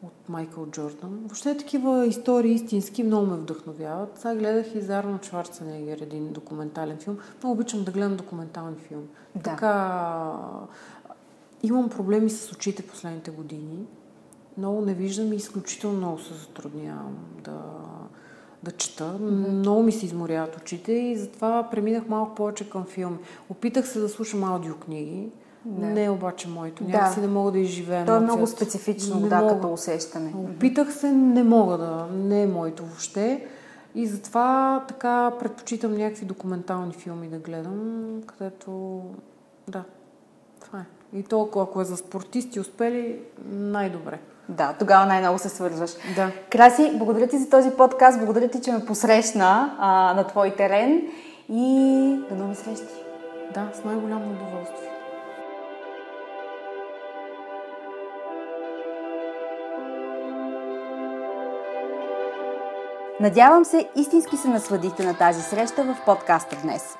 от Майкъл Джордан. Въобще такива истории истински много ме вдъхновяват. Сега гледах и за Арно Шварценегер един документален филм. Много обичам да гледам документални филми. Да. Така имам проблеми с очите последните години. Много не виждам и изключително много се затруднявам да, да чета. Mm-hmm. Много ми се изморяват очите и затова преминах малко повече към филми. Опитах се да слушам аудиокниги. Да. Не е обаче моето. Да. Някакси не мога да изживея То е много специфично, Не да, мога. като усещане. Опитах се, не мога да. Не е моето въобще. И затова така предпочитам някакви документални филми да гледам, където... Да, това е. И толкова, ако е за спортисти успели, най-добре. Да, тогава най-много се свързваш. Да. Краси, благодаря ти за този подкаст, благодаря ти, че ме посрещна а, на твой терен и до нови срещи. Да, с най-голямо удоволствие. Надявам се, истински се насладихте на тази среща в подкаста днес.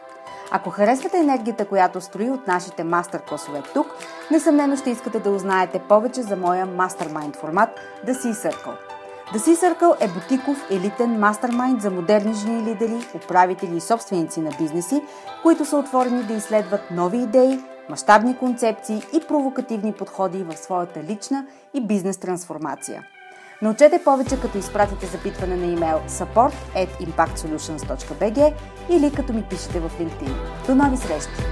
Ако харесвате енергията, която строи от нашите мастер-класове тук, несъмнено ще искате да узнаете повече за моя мастермайнд формат The Sea Circle. The Sea Circle е бутиков елитен мастермайнд за модерни жени лидери, управители и собственици на бизнеси, които са отворени да изследват нови идеи, мащабни концепции и провокативни подходи в своята лична и бизнес трансформация. Научете повече, като изпратите запитване на имейл support at impactsolutions.bg или като ми пишете в LinkedIn. До нови срещи!